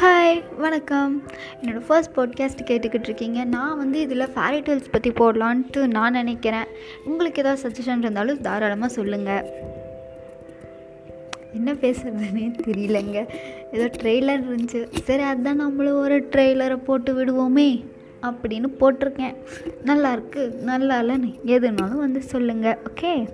Hi வணக்கம். என்னோடய first podcast கேட்டுக்கிட்டு இருக்கீங்க நான் வந்து இதில் ஃபேரி டேல்ஸ் பற்றி போடலான்ட்டு நான் நினைக்கிறேன். உங்களுக்கு ஏதாவது சஜஷன் இருந்தாலும் தாராளமாக சொல்லுங்கள் என்ன பேசுகிறதுனே தெரியலங்க. ஏதோ ட்ரெய்லர் இருந்துச்சு. சரி அதுதான் நம்மளும் ஒரு ட்ரெய்லரை போட்டு விடுவோமே அப்படின்னு போட்டிருக்கேன். நல்லாயிருக்கு நல்லா இல்லைன்னு எதுனாலும் வந்து சொல்லுங்கள் ஓகே